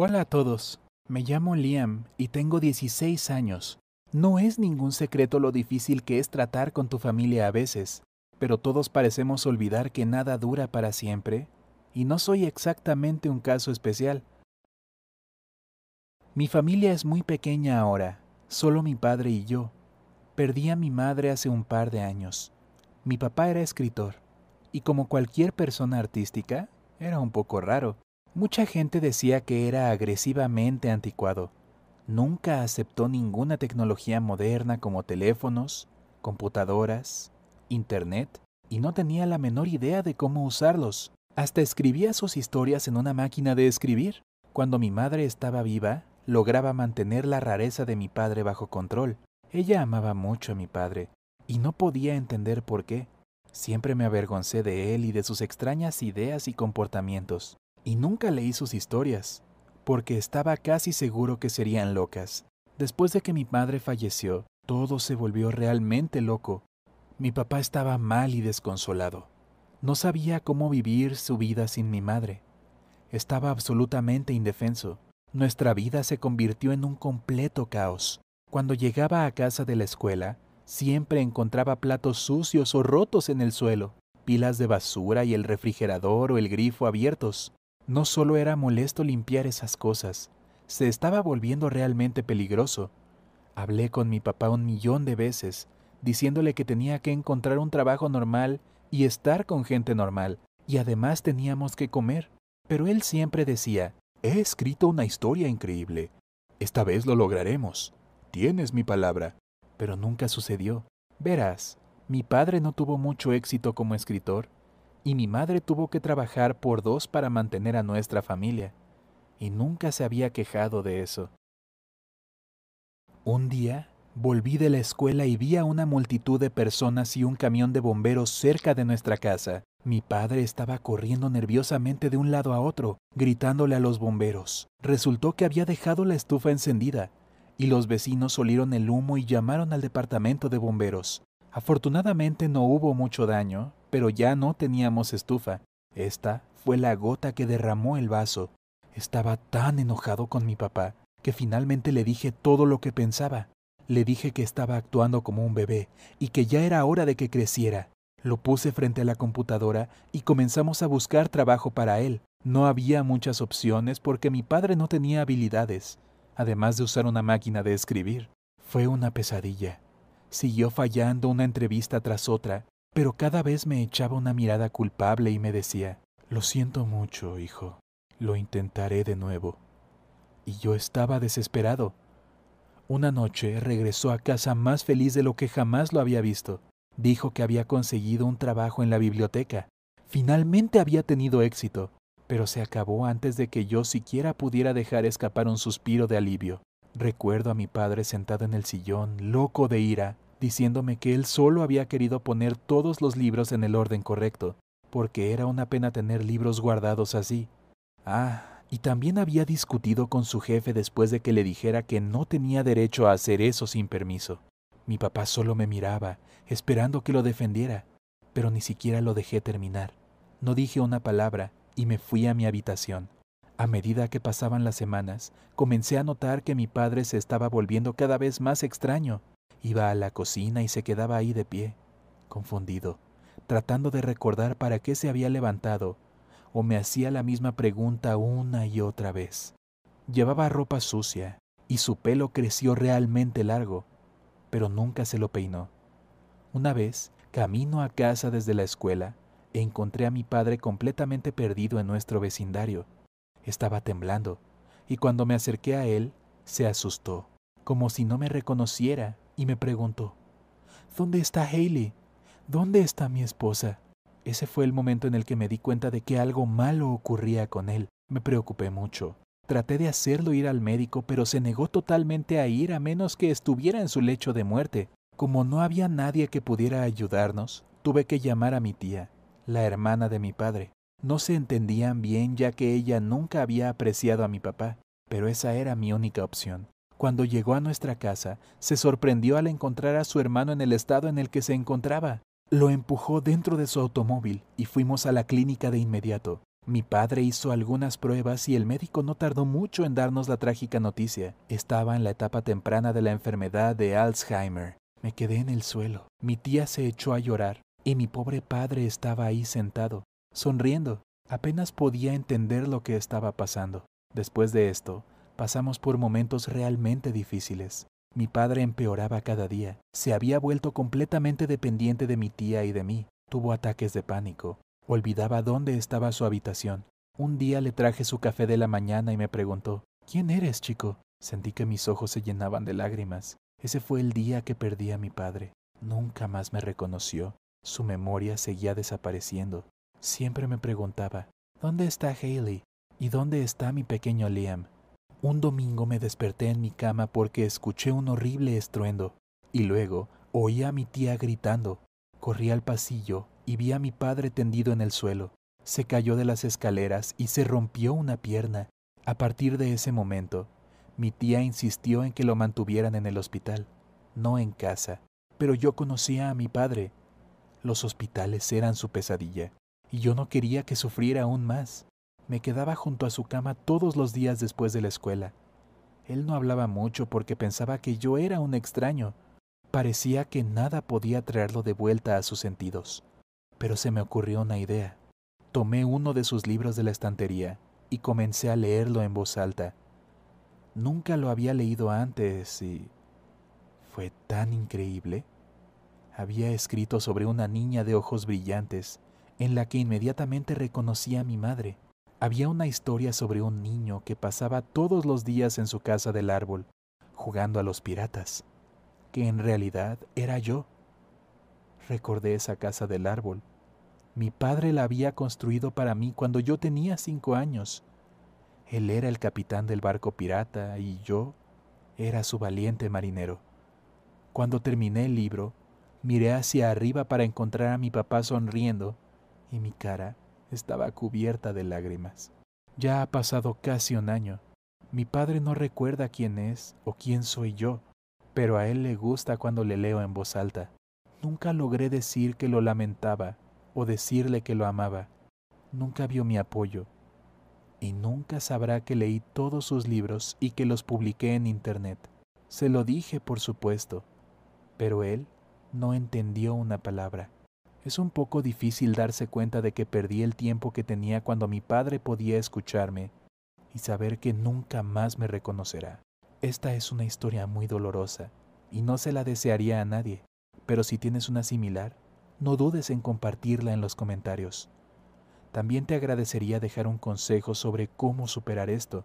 Hola a todos, me llamo Liam y tengo 16 años. No es ningún secreto lo difícil que es tratar con tu familia a veces, pero todos parecemos olvidar que nada dura para siempre, y no soy exactamente un caso especial. Mi familia es muy pequeña ahora, solo mi padre y yo. Perdí a mi madre hace un par de años. Mi papá era escritor, y como cualquier persona artística, era un poco raro. Mucha gente decía que era agresivamente anticuado. Nunca aceptó ninguna tecnología moderna como teléfonos, computadoras, internet, y no tenía la menor idea de cómo usarlos. Hasta escribía sus historias en una máquina de escribir. Cuando mi madre estaba viva, lograba mantener la rareza de mi padre bajo control. Ella amaba mucho a mi padre, y no podía entender por qué. Siempre me avergoncé de él y de sus extrañas ideas y comportamientos y nunca leí sus historias, porque estaba casi seguro que serían locas. Después de que mi madre falleció, todo se volvió realmente loco. Mi papá estaba mal y desconsolado. No sabía cómo vivir su vida sin mi madre. Estaba absolutamente indefenso. Nuestra vida se convirtió en un completo caos. Cuando llegaba a casa de la escuela, siempre encontraba platos sucios o rotos en el suelo, pilas de basura y el refrigerador o el grifo abiertos. No solo era molesto limpiar esas cosas, se estaba volviendo realmente peligroso. Hablé con mi papá un millón de veces, diciéndole que tenía que encontrar un trabajo normal y estar con gente normal, y además teníamos que comer. Pero él siempre decía, he escrito una historia increíble. Esta vez lo lograremos. Tienes mi palabra. Pero nunca sucedió. Verás, mi padre no tuvo mucho éxito como escritor, y mi madre tuvo que trabajar por dos para mantener a nuestra familia, y nunca se había quejado de eso. Un día volví de la escuela y vi a una multitud de personas y un camión de bomberos cerca de nuestra casa. Mi padre estaba corriendo nerviosamente de un lado a otro, gritándole a los bomberos. Resultó que había dejado la estufa encendida, y los vecinos olieron el humo y llamaron al departamento de bomberos. Afortunadamente no hubo mucho daño, pero ya no teníamos estufa. Esta fue la gota que derramó el vaso. Estaba tan enojado con mi papá que finalmente le dije todo lo que pensaba. Le dije que estaba actuando como un bebé y que ya era hora de que creciera. Lo puse frente a la computadora y comenzamos a buscar trabajo para él. No había muchas opciones porque mi padre no tenía habilidades, además de usar una máquina de escribir. Fue una pesadilla. Siguió fallando una entrevista tras otra pero cada vez me echaba una mirada culpable y me decía, Lo siento mucho, hijo, lo intentaré de nuevo. Y yo estaba desesperado. Una noche regresó a casa más feliz de lo que jamás lo había visto. Dijo que había conseguido un trabajo en la biblioteca. Finalmente había tenido éxito, pero se acabó antes de que yo siquiera pudiera dejar escapar un suspiro de alivio. Recuerdo a mi padre sentado en el sillón, loco de ira, diciéndome que él solo había querido poner todos los libros en el orden correcto, porque era una pena tener libros guardados así. Ah, y también había discutido con su jefe después de que le dijera que no tenía derecho a hacer eso sin permiso. Mi papá solo me miraba, esperando que lo defendiera, pero ni siquiera lo dejé terminar. No dije una palabra y me fui a mi habitación. A medida que pasaban las semanas, comencé a notar que mi padre se estaba volviendo cada vez más extraño. Iba a la cocina y se quedaba ahí de pie, confundido, tratando de recordar para qué se había levantado, o me hacía la misma pregunta una y otra vez. Llevaba ropa sucia y su pelo creció realmente largo, pero nunca se lo peinó. Una vez, camino a casa desde la escuela, encontré a mi padre completamente perdido en nuestro vecindario. Estaba temblando, y cuando me acerqué a él, se asustó, como si no me reconociera y me preguntó, ¿dónde está Haley? ¿Dónde está mi esposa? Ese fue el momento en el que me di cuenta de que algo malo ocurría con él. Me preocupé mucho. Traté de hacerlo ir al médico, pero se negó totalmente a ir a menos que estuviera en su lecho de muerte. Como no había nadie que pudiera ayudarnos, tuve que llamar a mi tía, la hermana de mi padre. No se entendían bien ya que ella nunca había apreciado a mi papá, pero esa era mi única opción. Cuando llegó a nuestra casa, se sorprendió al encontrar a su hermano en el estado en el que se encontraba. Lo empujó dentro de su automóvil y fuimos a la clínica de inmediato. Mi padre hizo algunas pruebas y el médico no tardó mucho en darnos la trágica noticia. Estaba en la etapa temprana de la enfermedad de Alzheimer. Me quedé en el suelo. Mi tía se echó a llorar y mi pobre padre estaba ahí sentado, sonriendo. Apenas podía entender lo que estaba pasando. Después de esto, pasamos por momentos realmente difíciles. Mi padre empeoraba cada día. Se había vuelto completamente dependiente de mi tía y de mí. Tuvo ataques de pánico. Olvidaba dónde estaba su habitación. Un día le traje su café de la mañana y me preguntó, ¿Quién eres, chico? Sentí que mis ojos se llenaban de lágrimas. Ese fue el día que perdí a mi padre. Nunca más me reconoció. Su memoria seguía desapareciendo. Siempre me preguntaba, ¿dónde está Haley? ¿Y dónde está mi pequeño Liam? Un domingo me desperté en mi cama porque escuché un horrible estruendo y luego oí a mi tía gritando. Corrí al pasillo y vi a mi padre tendido en el suelo. Se cayó de las escaleras y se rompió una pierna. A partir de ese momento, mi tía insistió en que lo mantuvieran en el hospital, no en casa. Pero yo conocía a mi padre. Los hospitales eran su pesadilla, y yo no quería que sufriera aún más. Me quedaba junto a su cama todos los días después de la escuela. Él no hablaba mucho porque pensaba que yo era un extraño. Parecía que nada podía traerlo de vuelta a sus sentidos. Pero se me ocurrió una idea. Tomé uno de sus libros de la estantería y comencé a leerlo en voz alta. Nunca lo había leído antes y... fue tan increíble. Había escrito sobre una niña de ojos brillantes, en la que inmediatamente reconocí a mi madre. Había una historia sobre un niño que pasaba todos los días en su casa del árbol, jugando a los piratas, que en realidad era yo. Recordé esa casa del árbol. Mi padre la había construido para mí cuando yo tenía cinco años. Él era el capitán del barco pirata y yo era su valiente marinero. Cuando terminé el libro, miré hacia arriba para encontrar a mi papá sonriendo y mi cara estaba cubierta de lágrimas. Ya ha pasado casi un año. Mi padre no recuerda quién es o quién soy yo, pero a él le gusta cuando le leo en voz alta. Nunca logré decir que lo lamentaba o decirle que lo amaba. Nunca vio mi apoyo y nunca sabrá que leí todos sus libros y que los publiqué en Internet. Se lo dije, por supuesto, pero él no entendió una palabra. Es un poco difícil darse cuenta de que perdí el tiempo que tenía cuando mi padre podía escucharme y saber que nunca más me reconocerá. Esta es una historia muy dolorosa y no se la desearía a nadie. Pero si tienes una similar, no dudes en compartirla en los comentarios. También te agradecería dejar un consejo sobre cómo superar esto.